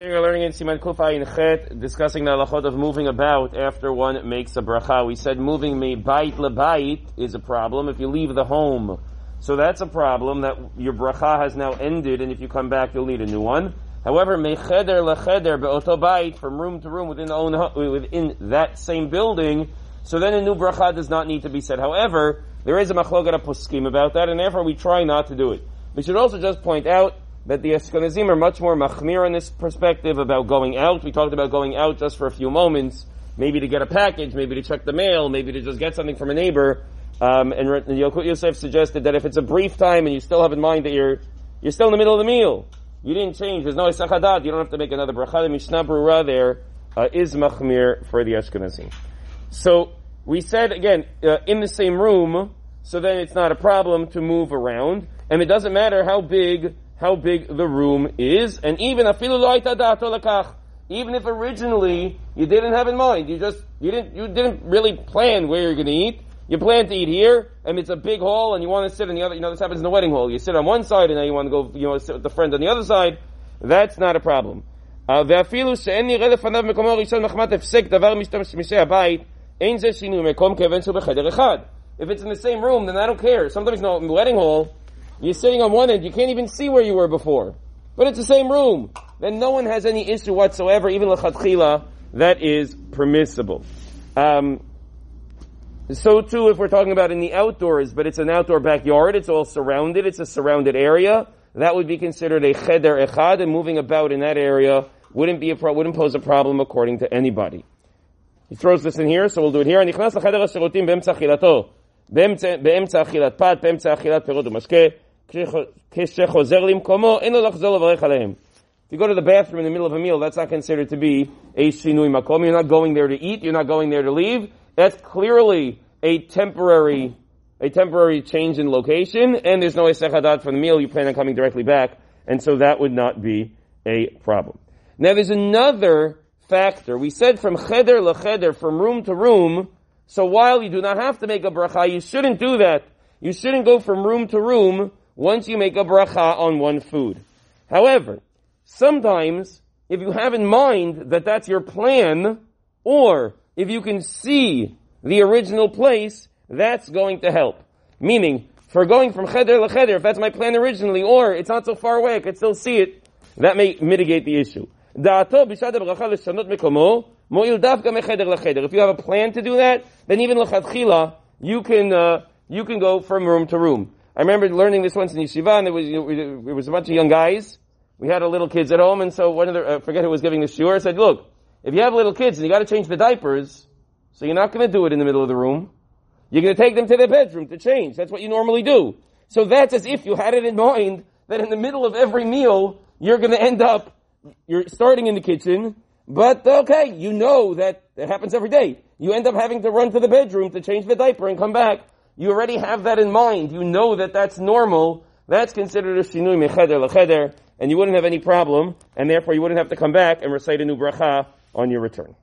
We're learning in Siman Kuf Ayin Chet, discussing the halachot of moving about after one makes a bracha. We said moving me bait lebait is a problem if you leave the home. So that's a problem that your bracha has now ended, and if you come back, you'll need a new one. However, mecheder lecheder be'oto bait from room to room within the own within that same building. So then a new bracha does not need to be said. However, there is a machlogat poskim about that, and therefore we try not to do it. We should also just point out that the Ashkenazim are much more machmir in this perspective about going out. We talked about going out just for a few moments, maybe to get a package, maybe to check the mail, maybe to just get something from a neighbor. Um, and Yalkut Yosef suggested that if it's a brief time and you still have in mind that you're you're still in the middle of the meal, you didn't change. There's no hesech hadaat. You don't have to make another bracha. The Mishnah Berurah there uh, is machmir for the Ashkenazim. So we said again uh, in the same room, so then it's not a problem to move around, and it doesn't matter how big how big the room is, and even even if originally you didn't have in mind, you just you didn't you didn't really plan where you're going to eat. You plan to eat here, and it's a big hall, and you want to sit in the other. You know, this happens in the wedding hall. You sit on one side, and now you want to go. You want to sit with the friend on the other side. That's not a problem. Uh, ואפילו שאין נראה לפניו מקומו הראשון מחמת הפסק דבר משתמשי הבית, אין זה שינוי מקום כיוון שהוא בחדר אחד. If it's in the same room, then I don't care. Sometimes, no, in the wedding hall, you're sitting on one end, you can't even see where you were before. But it's the same room. Then no one has any issue whatsoever, even lechatchila, that is permissible. Um, so too, if we're talking about in the outdoors, but it's an outdoor backyard, it's all surrounded, it's a surrounded area, that would be considered a cheder echad, and moving about in that area wouldn't be a pro- wouldn't pose a problem according to anybody. He throws this in here, so we'll do it here. באמצע אכילת פת, באמצע אכילת פירות ומשקה, If you go to the bathroom in the middle of a meal, that's not considered to be a shinui makom. You're not going there to eat. You're not going there to leave. That's clearly a temporary, a temporary change in location, and there's no hesech hadaat for the meal. You plan on coming directly back, and so that would not be a problem. Now there's another factor. We said from cheder lecheder, from room to room, so while you do not have to make a bracha, you shouldn't do that. You shouldn't go from room to room once you make a bracha on one food. However, sometimes if you have in mind that that's your plan, or if you can see the original place, that's going to help. Meaning, for going from cheder to cheder, if that's my plan originally, or it's not so far away, I can still see it, that may mitigate the issue. If you have a plan to do that, then even l'chatchila, you can, uh, you can go from room to room. I remember learning this once in yeshiva, and there was, it was a bunch of young guys. We had our little kids at home, and so one of the, forget who was giving the shiur, said, look, if you have little kids and you gotta change the diapers, so you're not gonna do it in the middle of the room, you're gonna take them to their bedroom to change. That's what you normally do. So that's as if you had it in mind that in the middle of every meal, you're gonna end up, you're starting in the kitchen, but okay, you know that it happens every day. You end up having to run to the bedroom to change the diaper and come back you already have that in mind. You know that that's normal. That's considered a shinui mecheder lecheder, and you wouldn't have any problem, and therefore you wouldn't have to come back and recite a new bracha on your return.